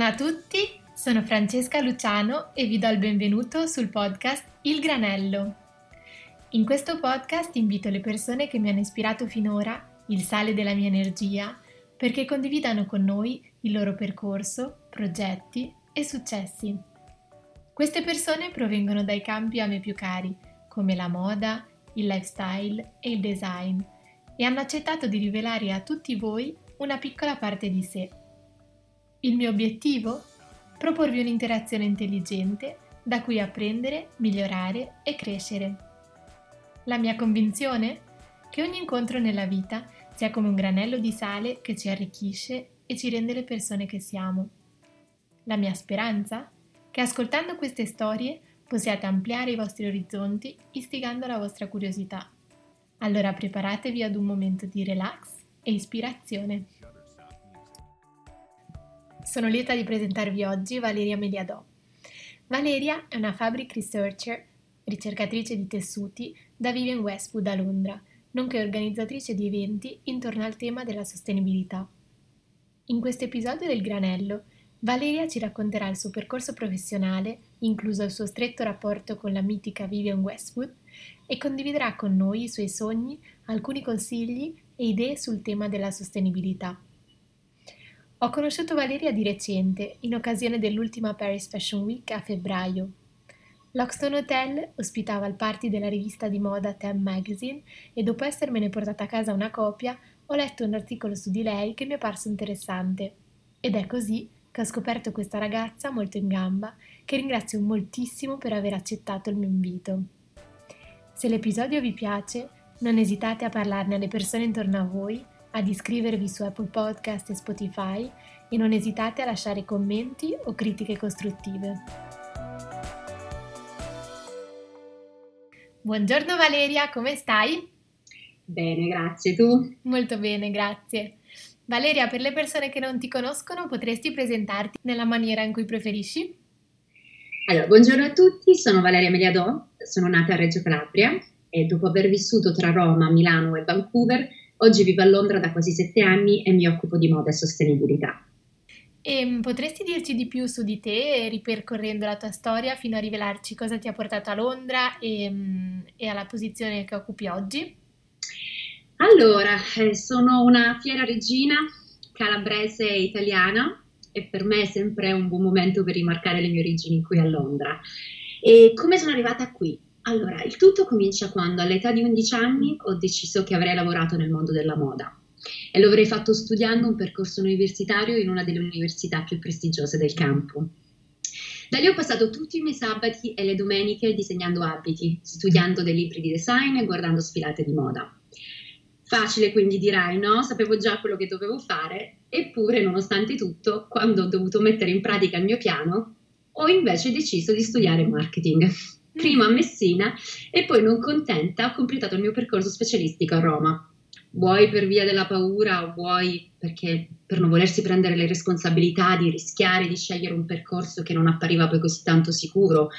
Buongiorno a tutti, sono Francesca Luciano e vi do il benvenuto sul podcast Il Granello. In questo podcast invito le persone che mi hanno ispirato finora, il sale della mia energia, perché condividano con noi il loro percorso, progetti e successi. Queste persone provengono dai campi a me più cari, come la moda, il lifestyle e il design, e hanno accettato di rivelare a tutti voi una piccola parte di sé il mio obiettivo? Proporvi un'interazione intelligente da cui apprendere, migliorare e crescere. La mia convinzione? Che ogni incontro nella vita sia come un granello di sale che ci arricchisce e ci rende le persone che siamo. La mia speranza? Che ascoltando queste storie possiate ampliare i vostri orizzonti istigando la vostra curiosità. Allora preparatevi ad un momento di relax e ispirazione. Sono lieta di presentarvi oggi Valeria Mediadò. Valeria è una fabric researcher, ricercatrice di tessuti da Vivian Westwood a Londra, nonché organizzatrice di eventi intorno al tema della sostenibilità. In questo episodio del Granello, Valeria ci racconterà il suo percorso professionale, incluso il suo stretto rapporto con la mitica Vivian Westwood, e condividerà con noi i suoi sogni, alcuni consigli e idee sul tema della sostenibilità. Ho conosciuto Valeria di recente, in occasione dell'ultima Paris Fashion Week a febbraio. L'Oxton Hotel ospitava il party della rivista di moda Tem Magazine e dopo essermene portata a casa una copia, ho letto un articolo su di lei che mi è parso interessante. Ed è così che ho scoperto questa ragazza molto in gamba, che ringrazio moltissimo per aver accettato il mio invito. Se l'episodio vi piace, non esitate a parlarne alle persone intorno a voi ad iscrivervi su Apple Podcast e Spotify e non esitate a lasciare commenti o critiche costruttive. Buongiorno Valeria, come stai? Bene, grazie. Tu? Molto bene, grazie. Valeria, per le persone che non ti conoscono, potresti presentarti nella maniera in cui preferisci? Allora, buongiorno a tutti, sono Valeria Mediadò, sono nata a Reggio Calabria e dopo aver vissuto tra Roma, Milano e Vancouver Oggi vivo a Londra da quasi sette anni e mi occupo di moda e sostenibilità. E ehm, potresti dirci di più su di te, ripercorrendo la tua storia, fino a rivelarci cosa ti ha portato a Londra e, mm, e alla posizione che occupi oggi? Allora, eh, sono una fiera regina calabrese e italiana e per me è sempre un buon momento per rimarcare le mie origini qui a Londra. E come sono arrivata qui? Allora, il tutto comincia quando all'età di 11 anni ho deciso che avrei lavorato nel mondo della moda e lo avrei fatto studiando un percorso universitario in una delle università più prestigiose del campo. Da lì ho passato tutti i miei sabati e le domeniche disegnando abiti, studiando dei libri di design e guardando sfilate di moda. Facile quindi dirai, no? Sapevo già quello che dovevo fare, eppure nonostante tutto, quando ho dovuto mettere in pratica il mio piano, ho invece deciso di studiare marketing prima a Messina e poi non contenta ho completato il mio percorso specialistico a Roma. Vuoi per via della paura o vuoi perché per non volersi prendere le responsabilità di rischiare di scegliere un percorso che non appariva poi così tanto sicuro.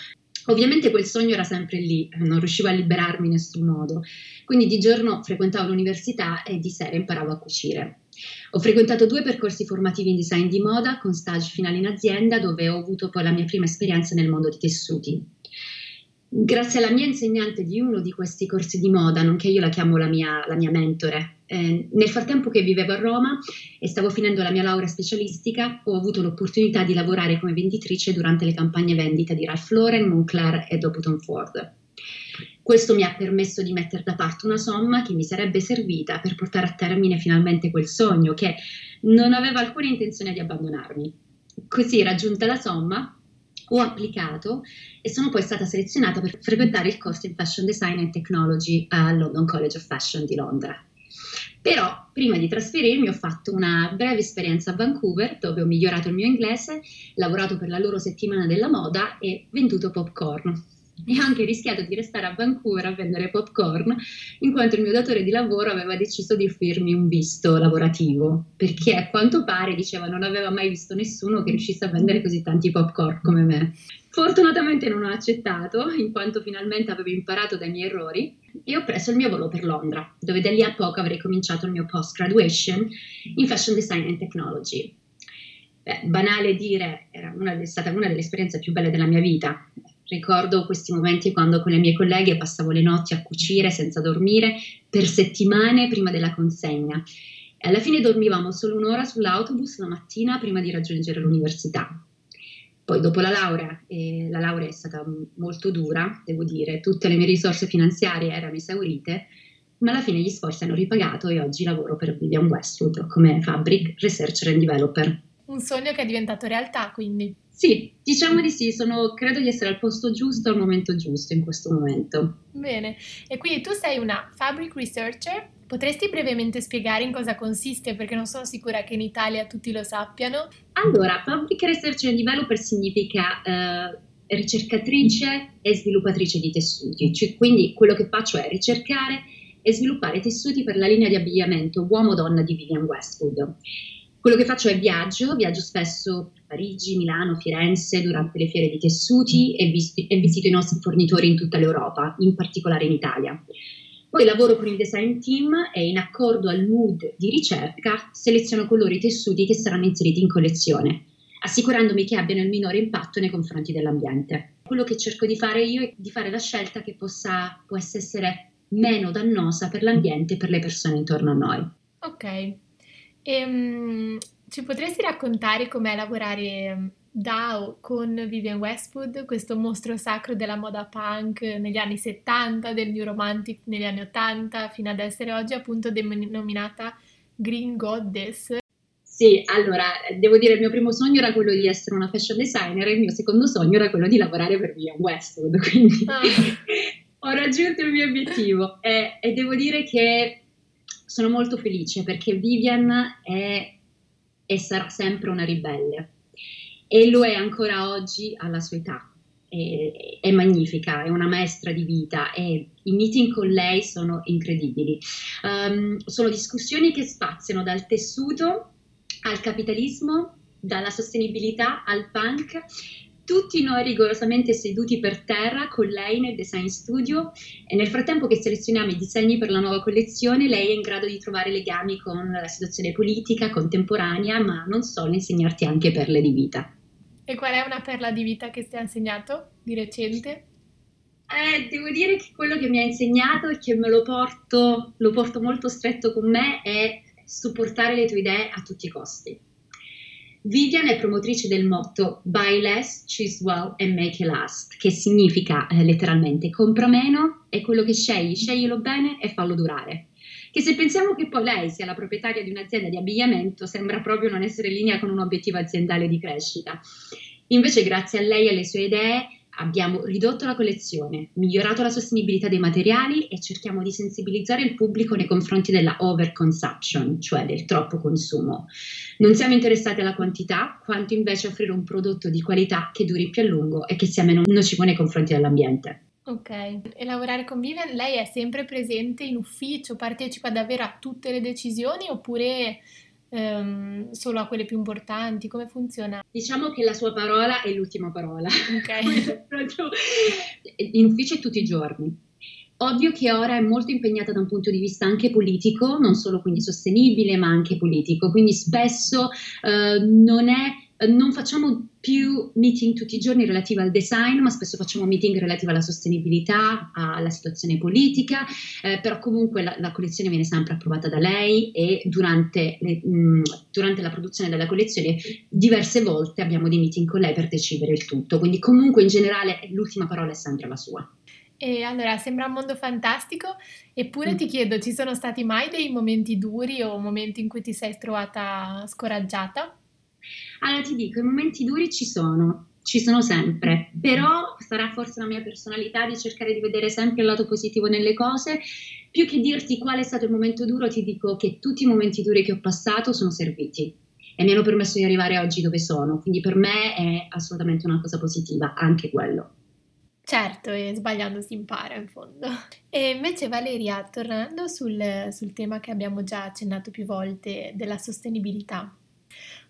Ovviamente quel sogno era sempre lì, non riuscivo a liberarmi in nessun modo. Quindi di giorno frequentavo l'università e di sera imparavo a cucire. Ho frequentato due percorsi formativi in design di moda con stage finali in azienda dove ho avuto poi la mia prima esperienza nel mondo dei tessuti grazie alla mia insegnante di uno di questi corsi di moda, nonché io la chiamo la mia, la mia mentore, eh, nel frattempo che vivevo a Roma e stavo finendo la mia laurea specialistica, ho avuto l'opportunità di lavorare come venditrice durante le campagne vendita di Ralph Lauren, Moncler e Dobuton Ford. Questo mi ha permesso di mettere da parte una somma che mi sarebbe servita per portare a termine finalmente quel sogno che non aveva alcuna intenzione di abbandonarmi. Così raggiunta la somma, ho applicato e sono poi stata selezionata per frequentare il corso in Fashion Design and Technology al London College of Fashion di Londra. Però prima di trasferirmi ho fatto una breve esperienza a Vancouver dove ho migliorato il mio inglese, lavorato per la loro settimana della moda e venduto popcorn e anche rischiato di restare a Vancouver a vendere popcorn, in quanto il mio datore di lavoro aveva deciso di offrirmi un visto lavorativo, perché a quanto pare diceva non aveva mai visto nessuno che riuscisse a vendere così tanti popcorn come me. Fortunatamente non ho accettato, in quanto finalmente avevo imparato dai miei errori e ho preso il mio volo per Londra, dove da lì a poco avrei cominciato il mio post graduation in Fashion Design and Technology. Eh, banale dire, era una, è stata una delle esperienze più belle della mia vita. Ricordo questi momenti quando con le mie colleghe passavo le notti a cucire senza dormire per settimane prima della consegna. E alla fine dormivamo solo un'ora sull'autobus la mattina prima di raggiungere l'università. Poi dopo la laurea, eh, la laurea è stata molto dura, devo dire, tutte le mie risorse finanziarie erano esaurite, ma alla fine gli sforzi hanno ripagato e oggi lavoro per Vivian Westwood come Fabric Researcher and Developer. Un sogno che è diventato realtà, quindi. Sì, diciamo di sì, sono, credo di essere al posto giusto al momento giusto in questo momento. Bene, e quindi tu sei una Fabric Researcher Potresti brevemente spiegare in cosa consiste perché non sono sicura che in Italia tutti lo sappiano? Allora, Public Research and Developer significa eh, ricercatrice e sviluppatrice di tessuti, cioè, quindi quello che faccio è ricercare e sviluppare tessuti per la linea di abbigliamento uomo-donna di Vivian Westwood. Quello che faccio è viaggio, viaggio spesso a Parigi, Milano, Firenze durante le fiere di tessuti e, vis- e visito i nostri fornitori in tutta l'Europa, in particolare in Italia. Poi lavoro con il design team e in accordo al mood di ricerca seleziono colori e tessuti che saranno inseriti in collezione, assicurandomi che abbiano il minore impatto nei confronti dell'ambiente. Quello che cerco di fare io è di fare la scelta che possa, possa essere meno dannosa per l'ambiente e per le persone intorno a noi. Ok. E, um, ci potresti raccontare com'è lavorare DAO con Vivian Westwood, questo mostro sacro della moda punk negli anni 70, del New Romantic negli anni 80, fino ad essere oggi appunto denominata Green Goddess. Sì, allora devo dire il mio primo sogno era quello di essere una fashion designer e il mio secondo sogno era quello di lavorare per Vivian Westwood, quindi ah. ho raggiunto il mio obiettivo e, e devo dire che sono molto felice perché Vivian è e sarà sempre una ribelle e lo è ancora oggi alla sua età. È, è, magnifica, è una maestra di vita e i meeting con lei sono incredibili. Um, sono discussioni che spaziano dal tessuto al capitalismo, dalla sostenibilità al punk tutti noi rigorosamente seduti per terra con lei nel design studio e nel frattempo che selezioniamo i disegni per la nuova collezione lei è in grado di trovare legami con la situazione politica contemporanea ma non solo insegnarti anche perle di vita. E qual è una perla di vita che ti ha insegnato di recente? Eh, devo dire che quello che mi ha insegnato e che me lo porto, lo porto molto stretto con me è supportare le tue idee a tutti i costi Vivian è promotrice del motto Buy less, choose well and make it last, che significa eh, letteralmente compra meno e quello che scegli, sceglilo bene e fallo durare. Che se pensiamo che poi lei sia la proprietaria di un'azienda di abbigliamento, sembra proprio non essere in linea con un obiettivo aziendale di crescita. Invece, grazie a lei e alle sue idee, Abbiamo ridotto la collezione, migliorato la sostenibilità dei materiali e cerchiamo di sensibilizzare il pubblico nei confronti della overconsumption, cioè del troppo consumo. Non siamo interessati alla quantità, quanto invece offrire un prodotto di qualità che duri più a lungo e che sia meno nocivo nei confronti dell'ambiente. Ok, e lavorare con Vivian, lei è sempre presente in ufficio, partecipa davvero a tutte le decisioni oppure um, solo a quelle più importanti? Come funziona? Diciamo che la sua parola è l'ultima parola. Ok. in ufficio tutti i giorni. Ovvio che ora è molto impegnata da un punto di vista anche politico, non solo quindi sostenibile, ma anche politico, quindi spesso eh, non è non facciamo più meeting tutti i giorni relativi al design, ma spesso facciamo meeting relativi alla sostenibilità, alla situazione politica, eh, però comunque la, la, collezione viene sempre approvata da lei e durante, le, mh, durante, la produzione della collezione diverse volte abbiamo dei meeting con lei per decidere il tutto, quindi comunque in generale l'ultima parola è sempre la sua. E allora sembra un mondo fantastico, eppure mm. ti chiedo, ci sono stati mai dei momenti duri o momenti in cui ti sei trovata scoraggiata? Allora ti dico, i momenti duri ci sono, ci sono sempre, però sarà forse la mia personalità di cercare di vedere sempre il lato positivo nelle cose. Più che dirti qual è stato il momento duro, ti dico che tutti i momenti duri che ho passato sono serviti e mi hanno permesso di arrivare oggi dove sono, quindi per me è assolutamente una cosa positiva, anche quello. Certo, e sbagliando si impara in fondo. E invece Valeria, tornando sul, sul tema che abbiamo già accennato più volte della sostenibilità,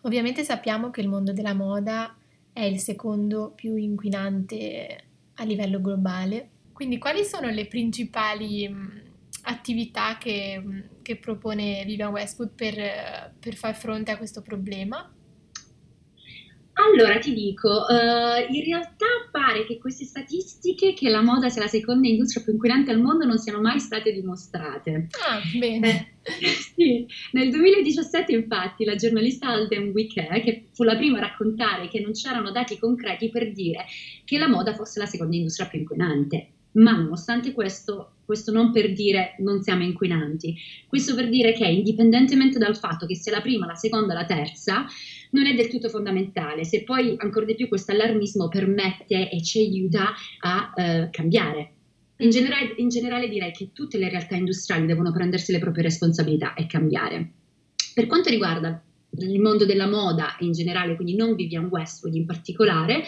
Ovviamente sappiamo che il mondo della moda è il secondo più inquinante a livello globale, quindi quali sono le principali mh, attività che, mh, che, propone Vivian Westwood per, per far fronte a questo problema? Allora ti dico, uh, in realtà pare che queste statistiche che la moda sia la seconda industria più inquinante al mondo non siano mai state dimostrate. Ah, bene. Eh, sì, nel 2017 infatti la giornalista Alden Wicke, che fu la prima a raccontare che non c'erano dati concreti per dire che la moda fosse la seconda industria più inquinante ma nonostante questo, questo non per dire non siamo inquinanti, questo per dire che indipendentemente dal fatto che sia la prima, la seconda, la terza, non è del tutto fondamentale, se poi ancora di più questo allarmismo permette e ci aiuta a eh, cambiare. In generale, in generale direi che tutte le realtà industriali devono prendersi le proprie responsabilità e cambiare. Per quanto riguarda il mondo della moda in generale, quindi non Vivian Westwood in particolare,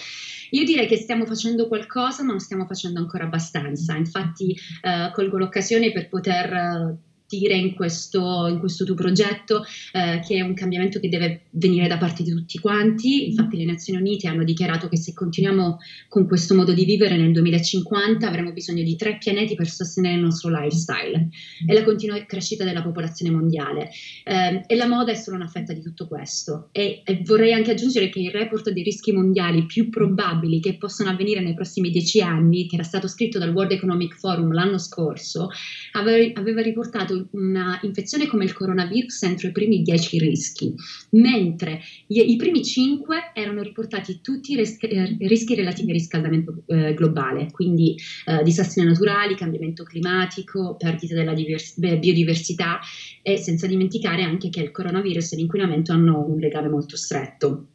io direi che stiamo facendo qualcosa, ma non stiamo facendo ancora abbastanza. Infatti, eh, colgo l'occasione per poter eh, investire in questo, in questo tuo progetto, eh, che è un cambiamento che deve venire da parte di tutti quanti. Infatti le Nazioni Unite hanno dichiarato che se continuiamo con questo modo di vivere nel 2050 avremo bisogno di tre pianeti per sostenere il nostro lifestyle e la continua crescita della popolazione mondiale. Eh, e la moda è solo una fetta di tutto questo. E, e vorrei anche aggiungere che il report dei rischi mondiali più probabili che possano avvenire nei prossimi dieci anni, che era stato scritto dal World Economic Forum l'anno scorso, aveva, riportato una infezione come il coronavirus entro i primi 10 rischi, mentre gli, i primi 5 erano riportati tutti i rischi, eh, rischi relativi al riscaldamento eh, globale, quindi eh, disastri naturali, cambiamento climatico, perdita della divers- biodiversità e senza dimenticare anche che il coronavirus e l'inquinamento hanno un legame molto stretto.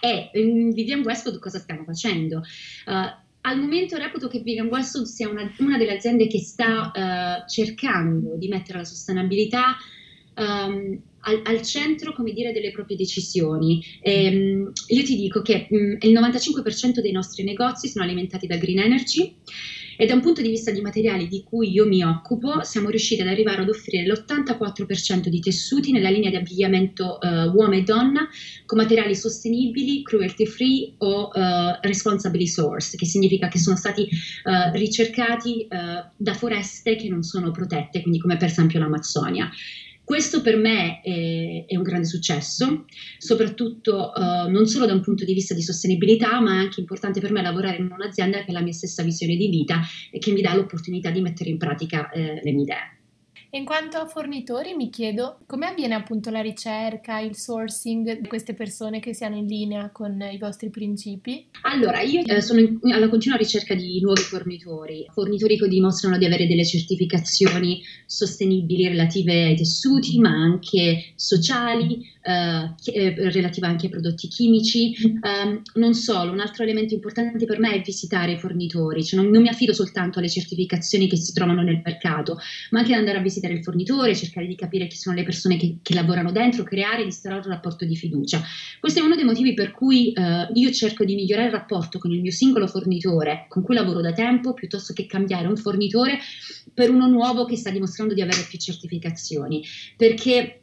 E in Vivian Westwood cosa stiamo facendo? Uh, al momento reputo che Vivian Westwood sia una, una delle aziende che sta uh, cercando di mettere la sostenibilità um, al, al, centro, dire, delle proprie decisioni. E, um, io ti dico che um, il 95% dei nostri negozi sono alimentati da green energy e da un punto di vista di materiali di cui io mi occupo, siamo riusciti ad arrivare ad offrire l'84% di tessuti nella linea di abbigliamento uh, uomo e donna con materiali sostenibili, cruelty free o uh, responsibly sourced, che significa che sono stati uh, ricercati da foreste che non sono protette, quindi come per esempio l'Amazzonia. Questo per me è, è un grande successo, soprattutto uh, non solo da un punto di vista di sostenibilità, ma è anche importante per me lavorare in un'azienda che ha la mia stessa visione di vita e che mi dà l'opportunità di mettere in pratica eh, le mie idee. In quanto a fornitori, mi chiedo come avviene appunto la ricerca, il sourcing di queste persone che siano in linea con i vostri principi? Allora, io eh, sono in, alla continua ricerca di nuovi fornitori, fornitori che dimostrano di avere delle certificazioni sostenibili relative ai tessuti, ma anche sociali, eh, eh relative anche ai prodotti chimici. Um, non solo, un altro elemento importante per me è visitare i fornitori, cioè non, non mi affido soltanto alle certificazioni che si trovano nel mercato, ma anche ad andare a visitare visitare il fornitore, cercare di capire chi sono le persone che, che lavorano dentro, creare e instaurare un rapporto di fiducia. Questo è uno dei motivi per cui eh, io cerco di migliorare il rapporto con il mio singolo fornitore con cui lavoro da tempo, piuttosto che cambiare un fornitore per uno nuovo che sta dimostrando di avere più certificazioni. Perché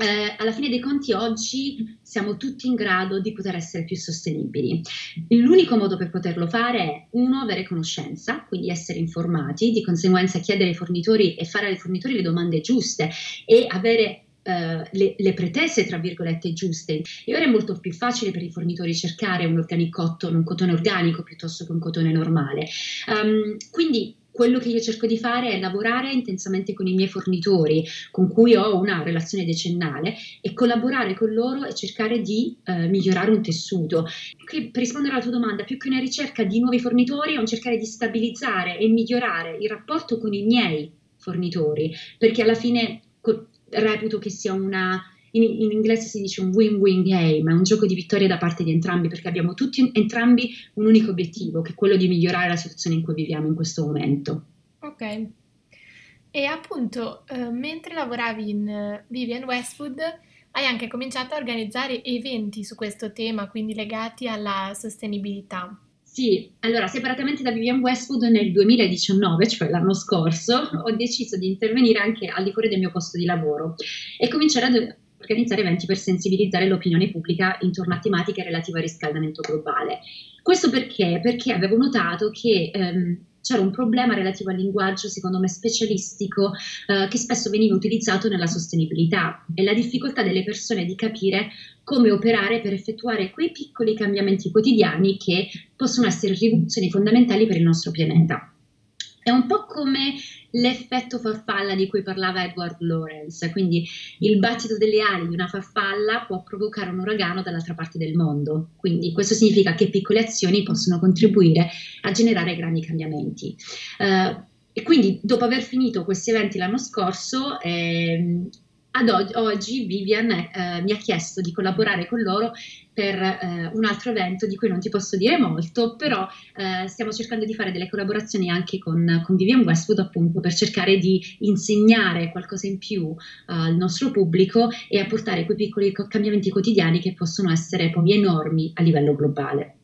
eh, alla fine dei conti oggi siamo tutti in grado di poter essere più sostenibili. L'unico modo per poterlo fare è uno, avere conoscenza, quindi essere informati, di conseguenza chiedere ai fornitori e fare ai fornitori le domande giuste e avere Uh, le, le, pretese, tra virgolette, giuste. E ora è molto più facile per i fornitori cercare un organic cotton, un cotone organico piuttosto che un cotone normale. Um, quindi quello che io cerco di fare è lavorare intensamente con i miei fornitori, con cui ho una relazione decennale, e collaborare con loro e cercare di eh, migliorare un tessuto. per rispondere alla tua domanda, più che una ricerca di nuovi fornitori, è un cercare di stabilizzare e migliorare il rapporto con i miei fornitori, perché alla fine co- reputo che sia una in, in, inglese si dice un win-win game, è un gioco di vittoria da parte di entrambi perché abbiamo tutti entrambi un unico obiettivo, che è quello di migliorare la situazione in cui viviamo in questo momento. Ok. E appunto, eh, mentre lavoravi in Vivian Westwood, hai anche cominciato a organizzare eventi su questo tema, quindi legati alla sostenibilità. Sì, allora separatamente da Vivian Westwood nel 2019, cioè l'anno scorso, ho deciso di intervenire anche al di fuori del mio posto di lavoro e cominciare ad organizzare eventi per sensibilizzare l'opinione pubblica intorno a tematiche relative al riscaldamento globale. Questo perché? Perché avevo notato che ehm, c'era un problema relativo al linguaggio, secondo me specialistico, eh, che spesso veniva utilizzato nella sostenibilità e la difficoltà delle persone di capire come operare per effettuare quei piccoli cambiamenti quotidiani che possono essere rivoluzioni fondamentali per il nostro pianeta. È un po' come l'effetto farfalla di cui parlava Edward Lorenz, quindi il battito delle ali di una farfalla può provocare un uragano dall'altra parte del mondo, quindi questo significa che piccole azioni possono contribuire a generare grandi cambiamenti. Uh, e quindi dopo aver finito questi eventi l'anno scorso, eh, ad oggi, oggi Vivian eh, mi ha chiesto di collaborare con loro per eh, un altro evento di cui non ti posso dire molto, però eh, stiamo cercando di fare delle collaborazioni anche con, con, Vivian Westwood appunto per cercare di insegnare qualcosa in più eh, al nostro pubblico e a portare quei piccoli cambiamenti quotidiani che possono essere poi enormi a livello globale.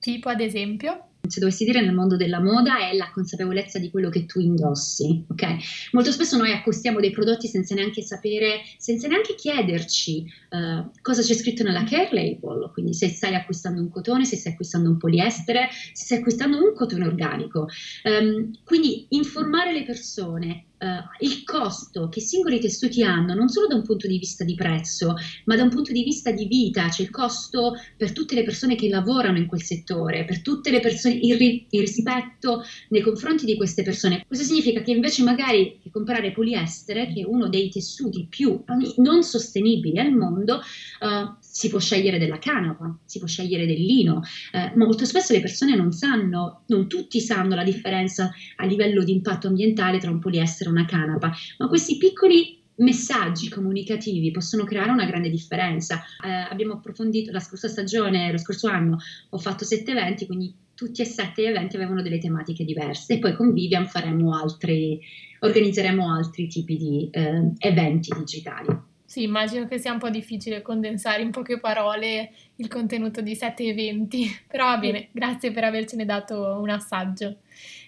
Tipo ad esempio? Se dovessi dire nel mondo della moda è la consapevolezza di quello che tu indossi, ok? Molto spesso noi acquistiamo dei prodotti senza neanche sapere, senza neanche chiederci uh, cosa c'è scritto nella care label, quindi se stai acquistando un cotone, se stai acquistando un poliestere, se stai acquistando un cotone organico. Um, quindi informare le persone Uh, il costo che singoli tessuti hanno, non solo da un punto di vista di prezzo, ma da un punto di vista di vita, cioè il costo per tutte le persone che lavorano in quel settore, per tutte le persone, il, ri, il rispetto nei confronti di queste persone. Questo significa che invece magari che comprare poliestere, che è uno dei tessuti più non sostenibili al mondo, uh, si può scegliere della canapa, si può scegliere del lino. Uh, molto spesso le persone non sanno, non tutti sanno la differenza a livello di impatto ambientale tra un poliestere essere una canapa, ma questi piccoli messaggi comunicativi possono creare una grande differenza. Eh, abbiamo approfondito la scorsa stagione, lo scorso anno, ho fatto sette eventi, quindi tutti e sette gli eventi avevano delle tematiche diverse e poi con Vivian faremo altri, organizzeremo altri tipi di eh, eventi digitali. Sì, immagino che sia un po' difficile condensare in poche parole il contenuto di sette eventi, però va bene, grazie per avercene dato un assaggio.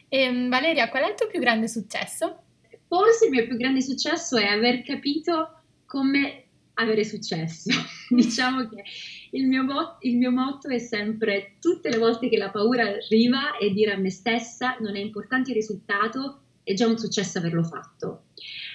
E, ehm, Valeria, qual è il tuo più grande successo? Forse il mio più grande successo è aver capito come avere successo. diciamo che il mio, mo- il mio, motto è sempre tutte le volte che la paura arriva e dire a me stessa non è importante il risultato, è già un successo averlo fatto.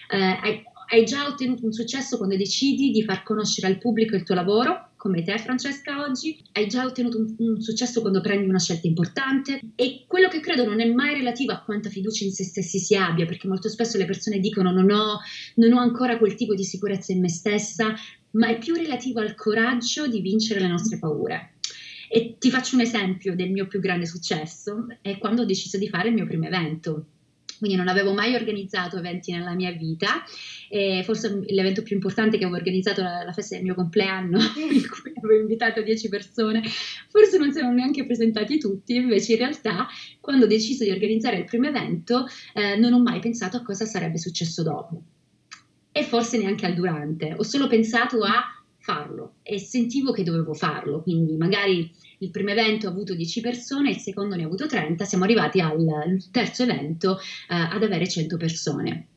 Eh, hai già ottenuto un successo quando decidi di far conoscere al pubblico il tuo lavoro, come te Francesca oggi, hai già ottenuto un, un, successo quando prendi una scelta importante? E quello che credo non è mai relativo a quanta fiducia in se stessi si abbia, perché molto spesso le persone dicono non ho, non ho ancora quel tipo di sicurezza in me stessa, ma è più relativo al coraggio di vincere le nostre paure. E ti faccio un esempio del mio più grande successo, è quando ho deciso di fare il mio primo evento quindi non avevo mai organizzato eventi nella mia vita. E forse l'evento più importante che avevo organizzato era la festa del mio compleanno, in cui avevo invitato 10 persone, forse non si erano neanche presentati tutti, invece in realtà quando ho deciso di organizzare il primo evento eh, non ho mai pensato a cosa sarebbe successo dopo. E forse neanche al durante, ho solo pensato a farlo e sentivo che dovevo farlo, quindi magari il primo evento ha avuto 10 persone, il secondo ne ha avuto 30, siamo arrivati al terzo evento eh, ad avere 100 persone.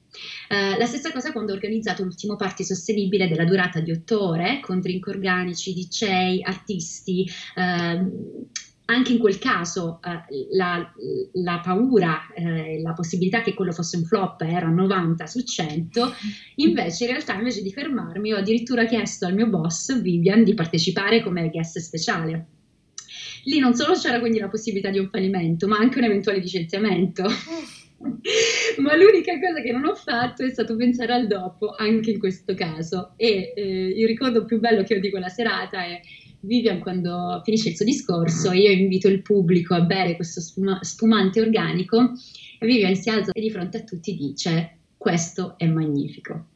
Uh, la stessa cosa quando ho organizzato l'ultimo party sostenibile della durata di 8 ore con drink organici, DJ, artisti. Uh, anche in quel caso uh, la, la, paura, eh, la possibilità che quello fosse un flop era 90 su 100, invece in realtà invece di fermarmi ho addirittura chiesto al mio boss Vivian di partecipare come guest speciale. Lì non solo c'era quindi la possibilità di un fallimento, ma anche un eventuale licenziamento. ma l'unica cosa che non ho fatto è stato pensare al dopo, anche in questo caso. E eh, il ricordo più bello che ho di quella serata è Vivian quando finisce il suo discorso, io invito il pubblico a bere questo spuma- spumante organico e Vivian si alza e di fronte a tutti dice questo è magnifico.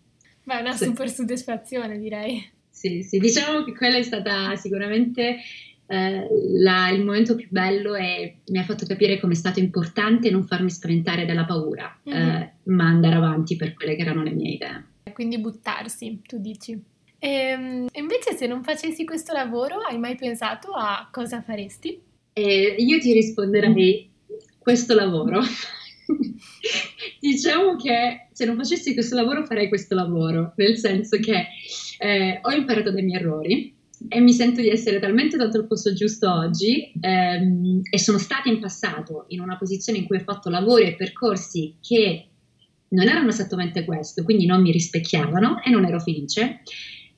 Beh, è una sì. super soddisfazione direi. Sì, sì, diciamo che quella è stata sicuramente eh, la, il momento più bello e mi ha fatto capire come è stato importante non farmi spaventare dalla paura, mm-hmm. eh, ma andare avanti per quelle che erano le mie idee. Quindi buttarsi, tu dici. E, ehm, invece se non facessi questo lavoro, hai mai pensato a cosa faresti? Eh, io ti risponderei questo lavoro. diciamo che se non facessi questo lavoro farei questo lavoro, nel senso che eh, ho imparato dai miei errori, e mi sento di essere talmente tanto al posto giusto oggi ehm, e sono stata in passato in una posizione in cui ho fatto lavori e percorsi che non erano esattamente questo, quindi non mi rispecchiavano e non ero felice.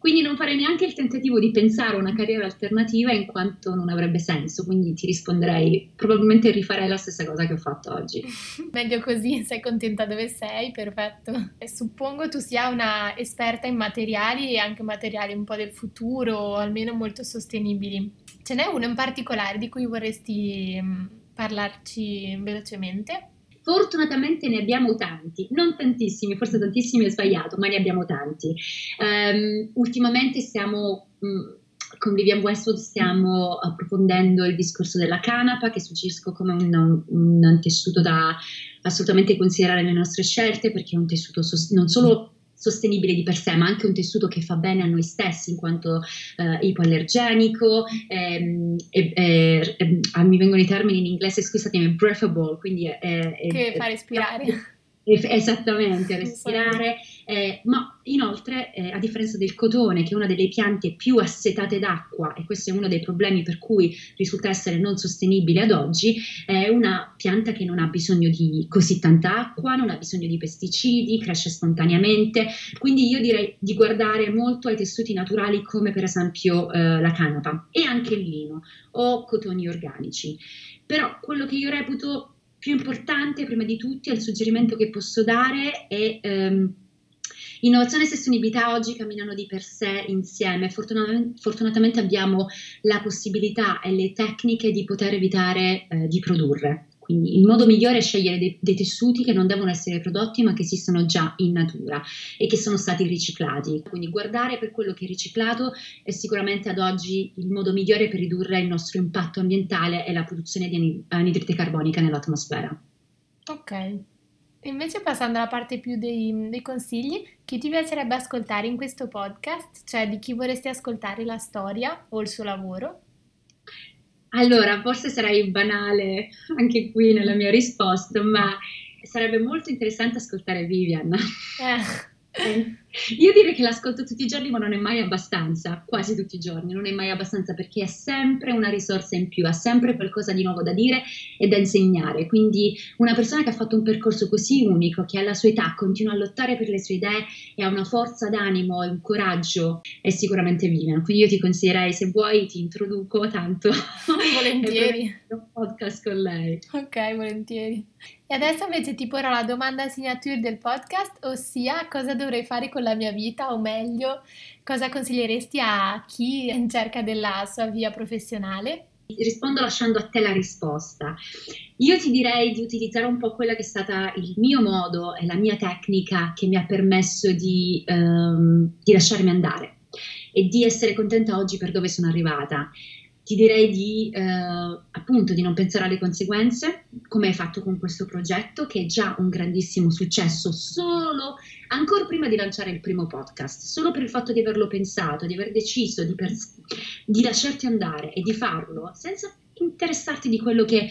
Quindi non farei neanche il tentativo di pensare a una carriera alternativa in quanto non avrebbe senso, quindi ti risponderei probabilmente rifarei la stessa cosa che ho fatto oggi. Meglio così, sei contenta dove sei, perfetto. E suppongo tu sia una esperta in materiali e anche materiali un po' del futuro, o almeno molto sostenibili. Ce n'è uno in particolare di cui vorresti mm, parlarci velocemente? Fortunatamente ne abbiamo tanti, non tantissimi, forse tantissimi è sbagliato, ma ne abbiamo tanti. Um, ultimamente stiamo, um, con Vivian Westwood stiamo approfondendo il discorso della canapa, che suggerisco come un, un, tessuto da assolutamente considerare nelle nostre scelte, perché è un tessuto sos- non solo sostenibile di per sé, ma anche un tessuto che fa bene a noi stessi in quanto eh, ipoallergenico, ehm, e, e, e, ah, mi vengono i termini in inglese, scusatemi, breathable, quindi è, è, che fa respirare. Esattamente, respirare, eh, ma inoltre eh, a differenza del cotone, che è una delle piante più assetate d'acqua, e questo è uno dei problemi per cui risulta essere non sostenibile ad oggi, è una pianta che non ha bisogno di così tanta acqua, non ha bisogno di pesticidi, cresce spontaneamente, quindi io direi di guardare molto ai tessuti naturali come per esempio eh, la canapa e anche il lino o cotoni organici. Però quello che io reputo più importante, prima di tutti, è il suggerimento che posso dare è ehm, innovazione e sostenibilità oggi camminano di per sé insieme. Fortunatamente, fortunatamente abbiamo la possibilità e le tecniche di poter evitare eh, di produrre. Il modo migliore è scegliere dei, dei, tessuti che non devono essere prodotti ma che esistono già in natura e che sono stati riciclati. Quindi guardare per quello che è riciclato è sicuramente ad oggi il modo migliore per ridurre il nostro impatto ambientale e la produzione di anidride carbonica nell'atmosfera. Ok. Invece passando alla parte più dei, dei, consigli, chi ti piacerebbe ascoltare in questo podcast? Cioè di chi vorresti ascoltare la storia o il suo lavoro? Allora, forse sarai banale anche qui nella mia risposta, ma sarebbe molto interessante ascoltare Vivian. Eh. Io direi che l'ascolto tutti i giorni, ma non è mai abbastanza, quasi tutti i giorni, non è mai abbastanza perché è sempre una risorsa in più, ha sempre qualcosa di nuovo da dire e da insegnare. Quindi una persona che ha fatto un percorso così unico, che alla sua età continua a lottare per le sue idee e ha una forza d'animo e un coraggio, è sicuramente Vivian. Quindi io ti consiglierei, se vuoi, ti introduco tanto. Volentieri. un podcast con lei. Ok, volentieri. E adesso invece ti porrò la domanda signature del podcast, ossia cosa dovrei fare con la mia vita o meglio cosa consiglieresti a chi è in cerca della sua via professionale? Rispondo lasciando a te la risposta. Io ti direi di utilizzare un po' quella che è stata il mio modo e la mia tecnica che mi ha permesso di, um, di lasciarmi andare e di essere contenta oggi per dove sono arrivata ti direi di eh, appunto di non pensare alle conseguenze, come hai fatto con questo progetto, che è già un grandissimo successo, solo ancora prima di lanciare il primo podcast, solo per il fatto di averlo pensato, di aver deciso di, pers- di lasciarti andare e di farlo senza interessarti di quello che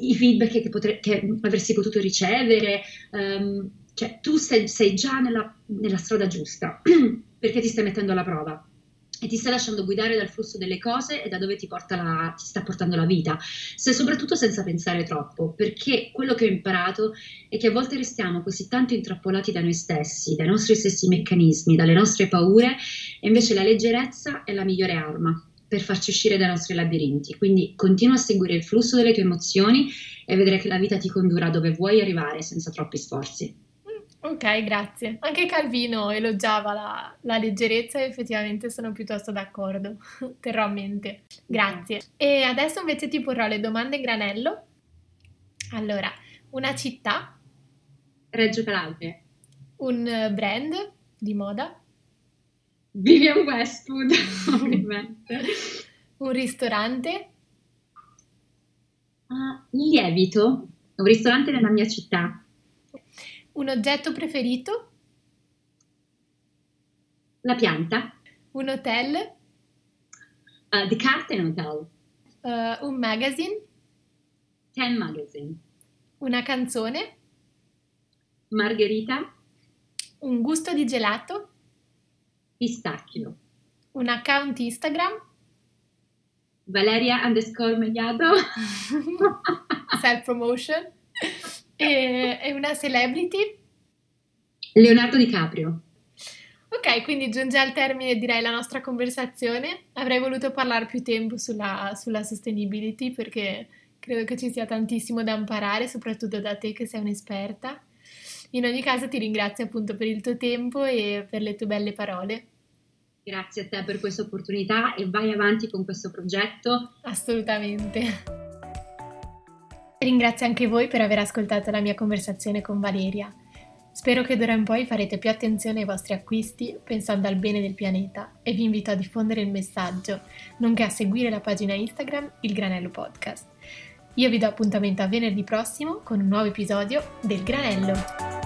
i feedback che, potre- che avresti potuto ricevere. Um, cioè, tu sei, sei già nella, nella strada giusta perché ti stai mettendo alla prova e ti stai lasciando guidare dal flusso delle cose e da dove ti, la, ti, sta portando la vita, se soprattutto senza pensare troppo, perché quello che ho imparato è che a volte restiamo così tanto intrappolati da noi stessi, dai nostri stessi meccanismi, dalle nostre paure, e invece la leggerezza è la migliore arma per farci uscire dai nostri labirinti. Quindi continua a seguire il flusso delle tue emozioni e vedrai che la vita ti condurrà dove vuoi arrivare senza troppi sforzi. Ok, grazie. Anche Calvino elogiava la, la leggerezza e effettivamente sono piuttosto d'accordo. Terrò a mente. Grazie. E adesso invece ti porrò le domande granello. Allora, una città. Reggio Calabria. Un brand di moda. Vivian Westwood, ovviamente. un ristorante. Uh, lievito, un ristorante nella mia città. Un oggetto preferito? La pianta. Un hotel? Uh, the Carten Hotel. Uh, un magazine? Ten Magazine. Una canzone? Margherita. Un gusto di gelato? Pistacchio. un account Instagram. Valeria underscore Mediato. Self promotion. E, e una celebrity. Leonardo DiCaprio. Ok, quindi giunge al termine direi la nostra conversazione. Avrei voluto parlare più tempo sulla, sulla sustainability perché credo che ci sia tantissimo da imparare, soprattutto da te che sei un'esperta. In ogni caso ti ringrazio appunto per il tuo tempo e per le tue belle parole. Grazie a te per questa opportunità e vai avanti con questo progetto. Assolutamente. Ringrazio anche voi per aver ascoltato la mia conversazione con Valeria. Spero che d'ora in poi farete più attenzione ai vostri acquisti pensando al bene del pianeta e vi invito a diffondere il messaggio, nonché a seguire la pagina Instagram Il Granello Podcast. Io vi do appuntamento a venerdì prossimo con un nuovo episodio del Granello.